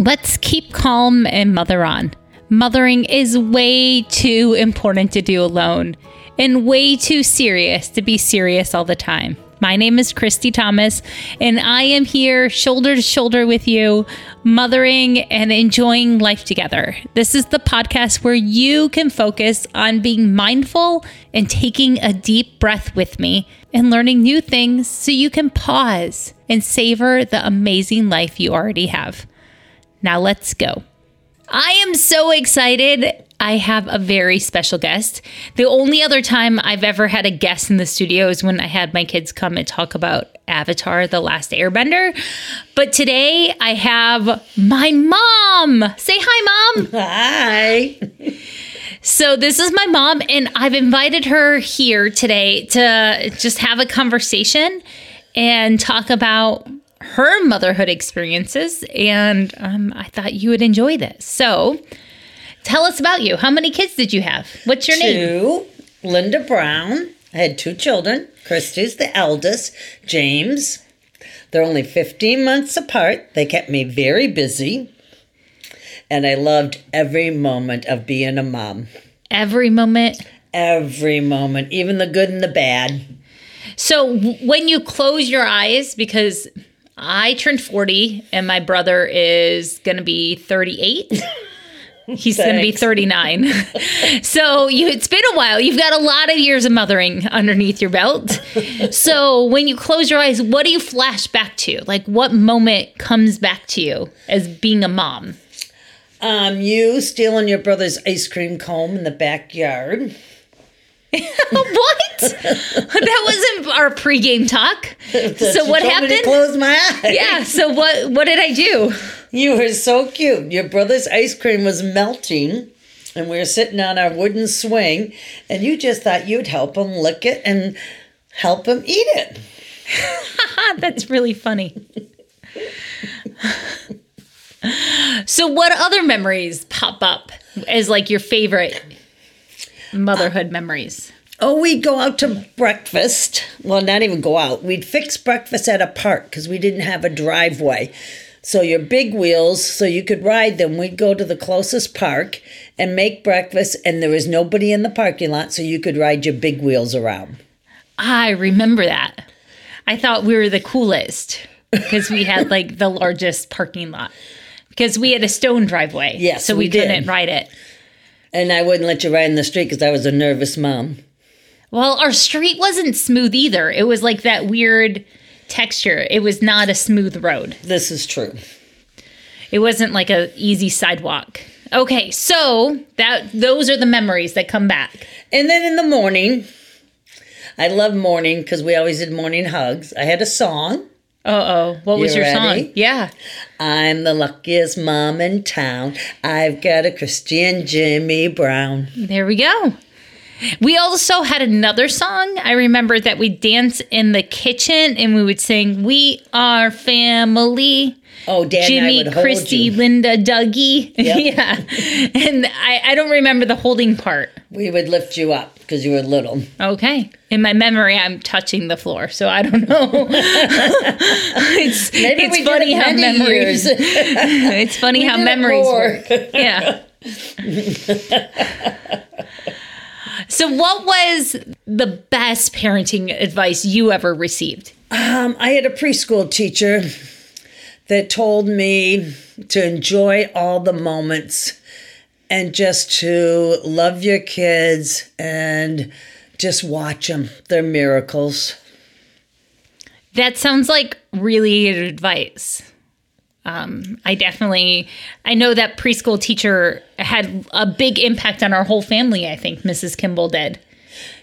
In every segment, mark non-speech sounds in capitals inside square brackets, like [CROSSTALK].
Let's keep calm and mother on. Mothering is way too important to do alone and way too serious to be serious all the time. My name is Christy Thomas, and I am here shoulder to shoulder with you, mothering and enjoying life together. This is the podcast where you can focus on being mindful and taking a deep breath with me and learning new things so you can pause and savor the amazing life you already have. Now let's go. I am so excited. I have a very special guest. The only other time I've ever had a guest in the studio is when I had my kids come and talk about Avatar The Last Airbender. But today I have my mom. Say hi, mom. Hi. So, this is my mom, and I've invited her here today to just have a conversation and talk about her motherhood experiences. And um, I thought you would enjoy this. So, tell us about you. How many kids did you have? What's your name? Two. Linda Brown. I had two children. Christy's the eldest. James. They're only 15 months apart. They kept me very busy. And I loved every moment of being a mom. Every moment. Every moment, even the good and the bad. So, when you close your eyes, because I turned 40 and my brother is going to be 38. [LAUGHS] He's going to be 39. [LAUGHS] so you, it's been a while. You've got a lot of years of mothering underneath your belt. [LAUGHS] so when you close your eyes, what do you flash back to? Like what moment comes back to you as being a mom? Um, you stealing your brother's ice cream cone in the backyard. [LAUGHS] what? that wasn't our pregame talk. [LAUGHS] so what told me to happened? close my eyes. Yeah. So what? What did I do? You were so cute. Your brother's ice cream was melting, and we were sitting on our wooden swing, and you just thought you'd help him lick it and help him eat it. [LAUGHS] That's really funny. so, what other memories pop up as like your favorite motherhood memories? Oh, we'd go out to breakfast. Well, not even go out. We'd fix breakfast at a park because we didn't have a driveway. So your big wheels, so you could ride them. We'd go to the closest park and make breakfast, and there was nobody in the parking lot, so you could ride your big wheels around. I remember that. I thought we were the coolest because we had like the largest parking lot because we had a stone driveway. Yes, so we, we couldn't ride it. And I wouldn't let you ride in the street because I was a nervous mom. Well, our street wasn't smooth either. It was like that weird texture. It was not a smooth road. This is true. It wasn't like a easy sidewalk. Okay, so that those are the memories that come back. And then in the morning, I love morning because we always did morning hugs. I had a song. Uh oh, what was You your ready? song? Yeah. I'm the luckiest mom in town. I've got a Christian Jimmy Brown. There we go. We also had another song. I remember that we dance in the kitchen and we would sing "We Are Family." Oh, Dad Jimmy, and I would hold Christy. Linda, Dougie. [LAUGHS] Yep. yeah. And I, I don't remember the holding part. We would lift you up because you were little. Okay. In my memory, I'm touching the floor, so I don't know. [LAUGHS] it's Maybe it's we funny it how memories. [LAUGHS] it's funny how did it memories work. Yeah. so, what was the best parenting advice you ever received? Um, I had a preschool teacher that told me to enjoy all the moments and just to love your kids and just watch them. They're miracles. That sounds like really good advice. Um, I definitely, I know that preschool teacher had a big impact on our whole family. I think Mrs. Kimball did.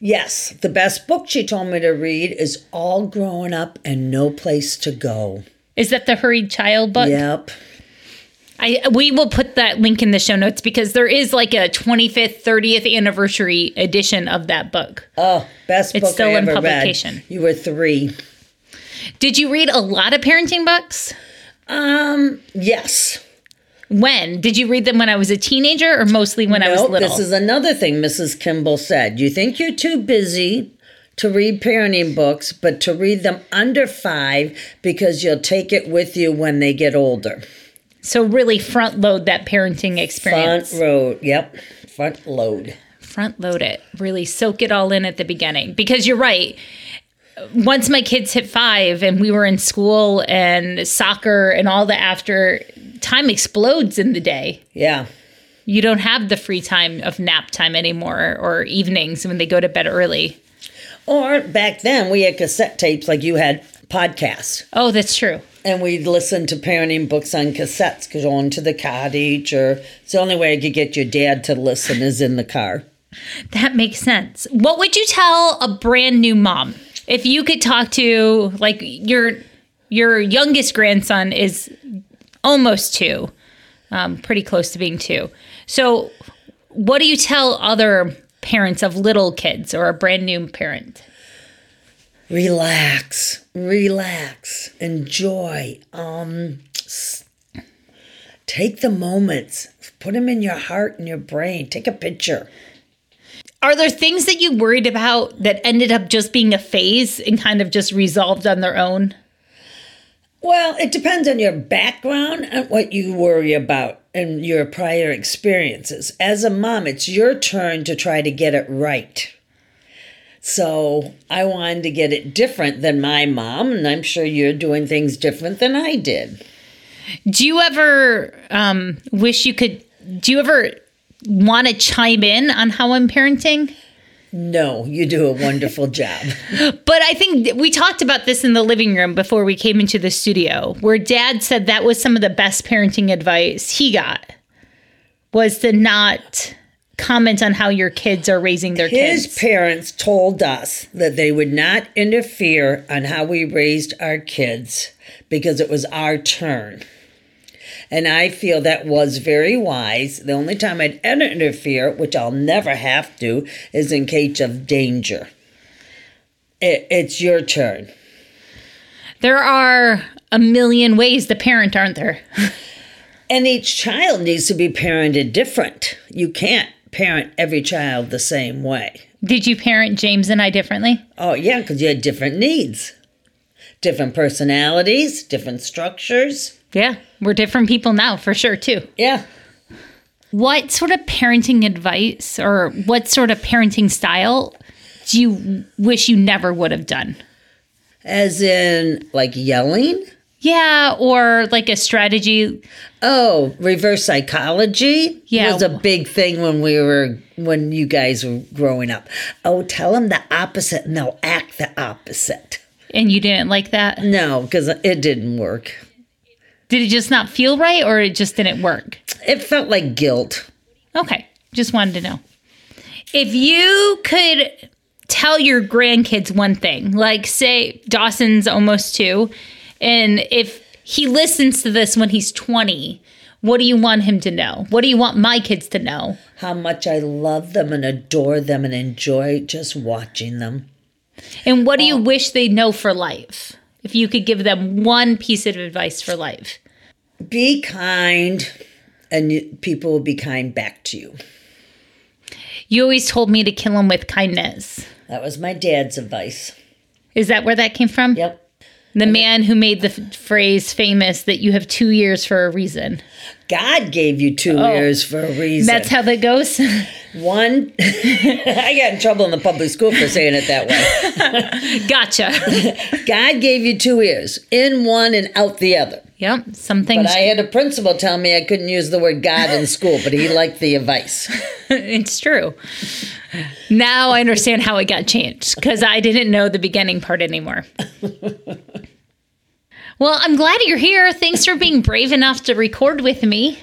Yes, the best book she told me to read is All Grown Up and No Place to Go. Is that the Hurried Child book? Yep. I we will put that link in the show notes because there is like a 25th, 30th anniversary edition of that book. Oh, best book. It's book still I in publication. read. You were three. Did you read a lot of parenting books? Um, yes. When? Did you read them when I was a teenager or mostly when I was Nope, little? this is another thing Mrs. Kimball said. You think you're too busy to read parenting books, but to read them under five because you'll take it with you when they get older. so really front load that parenting experience. Front load, Yep. Front load. front load it really soak it all in at the beginning because you're right once my kids hit five and we were in school and soccer and all the after time explodes in the day Yeah. you don't have the free time of nap time anymore or evenings when they go to bed early Or back then we had cassette tapes like you had podcasts. oh that's true And we'd listen to parenting books on cassettes, going to the cottage, or it's the only way I could get your dad to listen is in the car. that makes sense what would you tell a brand new mom if you could talk to like your your youngest grandson is almost two um, pretty close to being two so what do you tell other parents of little kids or a brand new parent Relax, relax, enjoy. Um, take the moments, put them in your heart and your brain. Take a picture. are there things that you worried about that ended up just being a phase and kind of just resolved on their own Well, it depends on your background and what you worry about and your prior experiences. As a mom, it's your turn to try to get it right. So I wanted to get it different than my mom, and I'm sure you're doing things different than I did. Do you ever um, wish you could? Do you ever want to chime in on how I'm parenting? No, you do a wonderful [LAUGHS] job. But I think we talked about this in the living room before we came into the studio, where Dad said that was some of the best parenting advice he got was to not comment on how your kids are raising their His kids. His parents told us that they would not interfere on how we raised our kids because it was our turn. And I feel that was very wise. The only time I'd ever interfere, which I'll never have to, is in case of danger. It, it's your turn. there are a million ways to parent, aren't there? [LAUGHS] And each child needs to be parented different. You can't parent every child the same way. Did you parent James and I differently? Oh, yeah, because you had different needs, different personalities, different structures. Yeah, we're different people now for sure, too. Yeah. What sort of parenting advice or what sort of parenting style do you wish you never would have done? As in, like yelling? Yeah, or like a strategy. Oh, reverse psychology Yeah. was a big thing when we were when you guys were growing up. Oh, tell them the opposite, and they'll act the opposite. And you didn't like that? No, because it didn't work. Did it just not feel right or it just didn't work? It felt like guilt. Okay, just wanted to know. If you could tell your grandkids one thing, like say Dawson's almost two, and if he listens to this when he's 20, what do you want him to know? What do you want my kids to know? How much I love them and adore them and enjoy just watching them. And what do you wish they know for life? If you could give them one piece of advice for life. Be kind, and people will be kind back to you. You always told me to kill them with kindness. That was my dad's advice. Is that where that came from? Yep. The man who made the f- phrase famous that you have two years for a reason. God gave you two oh. ears for a reason. That's how that goes. [LAUGHS] One, [LAUGHS] I got in trouble in the public school for saying it that way. [LAUGHS] gotcha. God gave you two ears, in one and out the other. yep. Some things. But I had a principal tell me I couldn't use the word God in school, but he liked the advice. it's true. Now I understand how it got changed because I didn't know the beginning part anymore. Well, I'm glad you're here. Thanks for being brave enough to record with me.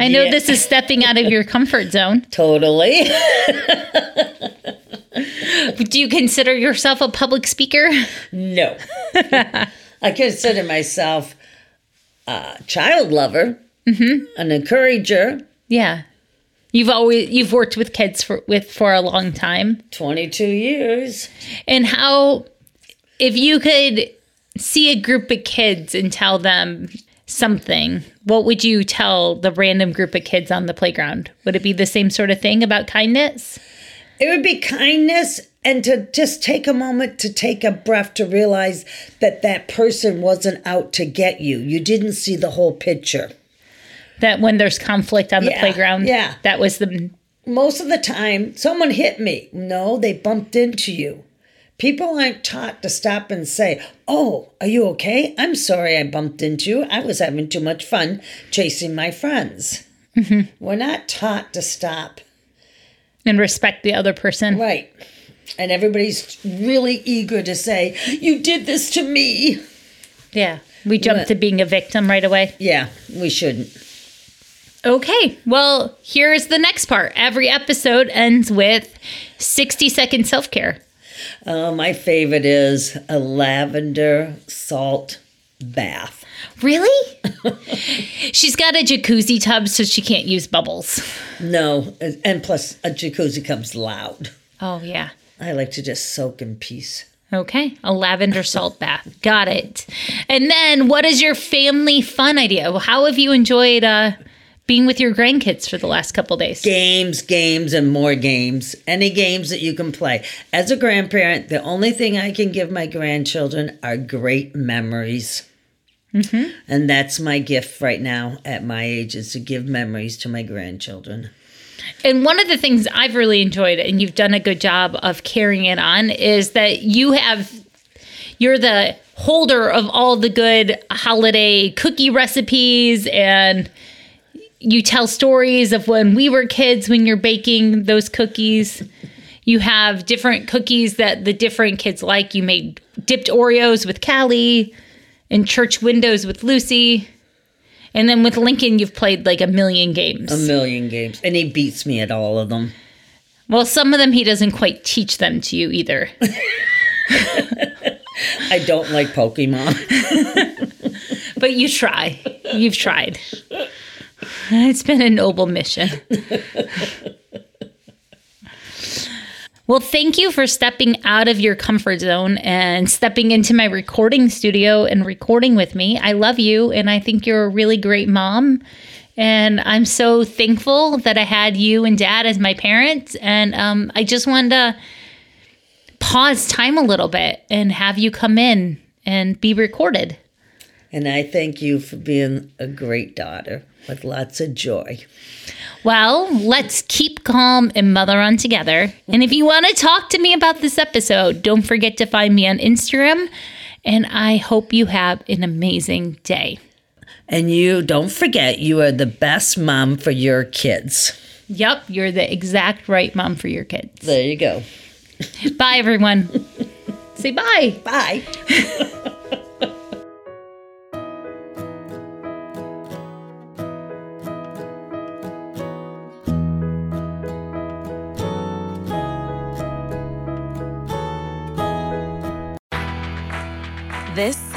I know Yeah. this is stepping out of your comfort zone. [LAUGHS] Totally. [LAUGHS] Do you consider yourself a public speaker? no. I consider myself a child lover, mm-hmm. an encourager, Yeah. You've always you've worked with kids for with for a long time. 22 years. And how if you could see a group of kids and tell them something, what would you tell the random group of kids on the playground? Would it be the same sort of thing about kindness? It would be kindness and to just take a moment to take a breath to realize that that person wasn't out to get you. You didn't see the whole picture. That when there's conflict on the Yeah, playground, yeah. that was the Most of the time, someone hit me. No, they bumped into you. People aren't taught to stop and say, Oh, are you okay? I'm sorry I bumped into you. I was having too much fun chasing my friends. Mm-hmm. We're not taught to stop. and respect the other person. Right. And everybody's really eager to say, You did this to me. Yeah. We jump What? to being a victim right away. Yeah, we shouldn't. Okay, well, here's the next part. Every episode ends with 60 second self care. Uh, my favorite is a lavender salt bath. Really? [LAUGHS] She's got a jacuzzi tub, so she can't use bubbles. No, and plus a jacuzzi comes loud. Oh, yeah. I like to just soak in peace. Okay, a lavender salt bath. Got it. And then, what is your family fun idea? How have you enjoyed uh, being with your grandkids for the last couple days? Games, games, and more games. Any games that you can play. As a grandparent, the only thing I can give my grandchildren are great memories. Mm-hmm. And that's my gift right now at my age is to give memories to my grandchildren. And one of the things I've really enjoyed, and you've done a good job of carrying it on, is that you have, you're the holder of all the good holiday cookie recipes and you tell stories of when we were kids when you're baking those cookies. You have different cookies that the different kids like. You made dipped Oreos with Callie and church windows with Lucy. And then with Lincoln, you've played like a million games. A million games. And he beats me at all of them. Well, some of them he doesn't quite teach them to you either. [LAUGHS] [LAUGHS] I don't like Pokemon. [LAUGHS] but you try. You've tried. [LAUGHS] It's been a noble mission. [LAUGHS] Well, thank you for stepping out of your comfort zone and stepping into my recording studio and recording with me. I love you and I think you're a really great mom. And I'm so thankful that I had you and dad as my parents. And um, I just wanted to pause time a little bit and have you come in and be recorded. And I thank you for being a great daughter with lots of joy. Well, let's keep calm and mother on together. And if you want to talk to me about this episode, don't forget to find me on Instagram. And I hope you have an amazing day. And you don't forget, you are the best mom for your kids. Yep, you're the exact right mom for your kids. There you go. Bye, everyone. [LAUGHS] Say bye. Bye. [LAUGHS]